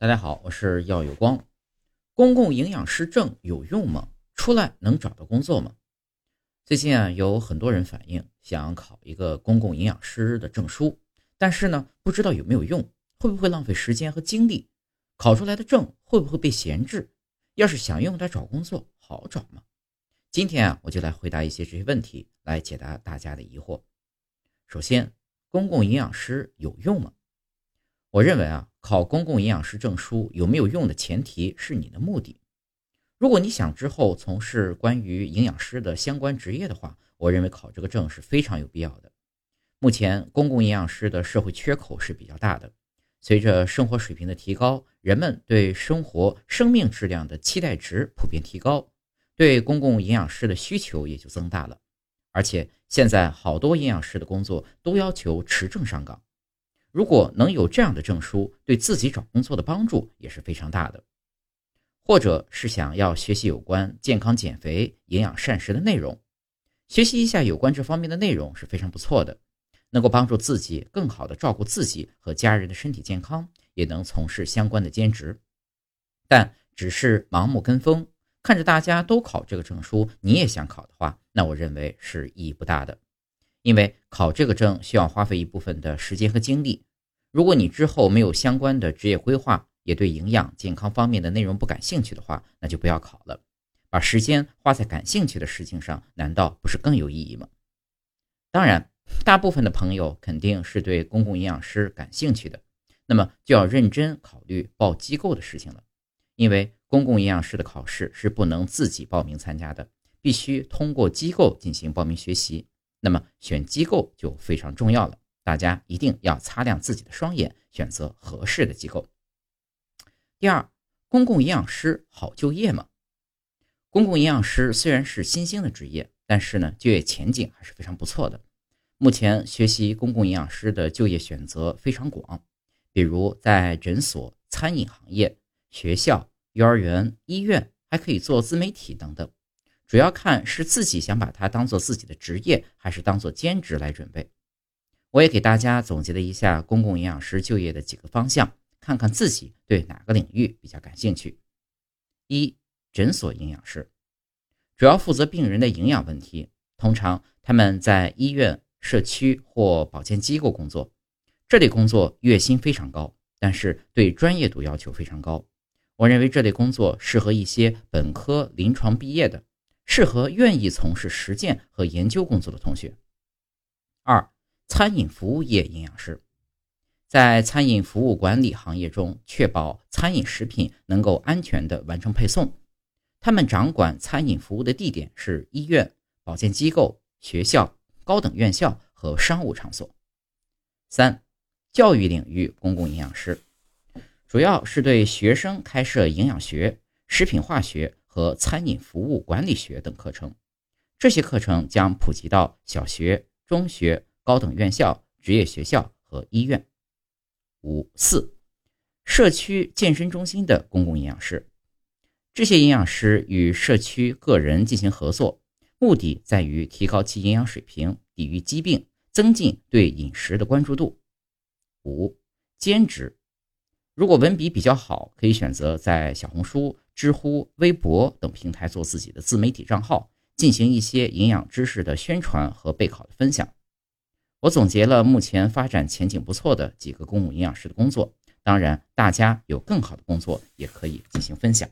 大家好，我是耀有光。公共营养师证有用吗？出来能找到工作吗？最近啊，有很多人反映想考一个公共营养师的证书，但是呢，不知道有没有用，会不会浪费时间和精力？考出来的证会不会被闲置？要是想用来找工作，好找吗？今天啊，我就来回答一些这些问题，来解答大家的疑惑。首先，公共营养师有用吗？我认为啊，考公共营养师证书有没有用的前提是你的目的。如果你想之后从事关于营养师的相关职业的话，我认为考这个证是非常有必要的。目前公共营养师的社会缺口是比较大的，随着生活水平的提高，人们对生活生命质量的期待值普遍提高，对公共营养师的需求也就增大了。而且现在好多营养师的工作都要求持证上岗。如果能有这样的证书，对自己找工作的帮助也是非常大的。或者是想要学习有关健康减肥、营养膳食的内容，学习一下有关这方面的内容是非常不错的，能够帮助自己更好的照顾自己和家人的身体健康，也能从事相关的兼职。但只是盲目跟风，看着大家都考这个证书，你也想考的话，那我认为是意义不大的，因为考这个证需要花费一部分的时间和精力。如果你之后没有相关的职业规划，也对营养健康方面的内容不感兴趣的话，那就不要考了。把时间花在感兴趣的事情上，难道不是更有意义吗？当然，大部分的朋友肯定是对公共营养师感兴趣的，那么就要认真考虑报机构的事情了。因为公共营养师的考试是不能自己报名参加的，必须通过机构进行报名学习。那么选机构就非常重要了。大家一定要擦亮自己的双眼，选择合适的机构。第二，公共营养师好就业吗？公共营养师虽然是新兴的职业，但是呢，就业前景还是非常不错的。目前学习公共营养师的就业选择非常广，比如在诊所、餐饮行业、学校、幼儿园、医院，还可以做自媒体等等。主要看是自己想把它当做自己的职业，还是当做兼职来准备。我也给大家总结了一下公共营养师就业的几个方向，看看自己对哪个领域比较感兴趣。一、诊所营养师，主要负责病人的营养问题，通常他们在医院、社区或保健机构工作。这类工作月薪非常高，但是对专业度要求非常高。我认为这类工作适合一些本科、临床毕业的，适合愿意从事实践和研究工作的同学。二、餐饮服务业营养师，在餐饮服务管理行业中，确保餐饮食品能够安全的完成配送。他们掌管餐饮服务的地点是医院、保健机构、学校、高等院校和商务场所。三、教育领域公共营养师，主要是对学生开设营养学、食品化学和餐饮服务管理学等课程。这些课程将普及到小学、中学。高等院校、职业学校和医院。五四，社区健身中心的公共营养师，这些营养师与社区个人进行合作，目的在于提高其营养水平，抵御疾病，增进对饮食的关注度。五，兼职，如果文笔比较好，可以选择在小红书、知乎、微博等平台做自己的自媒体账号，进行一些营养知识的宣传和备考的分享。我总结了目前发展前景不错的几个公共营养师的工作，当然，大家有更好的工作也可以进行分享。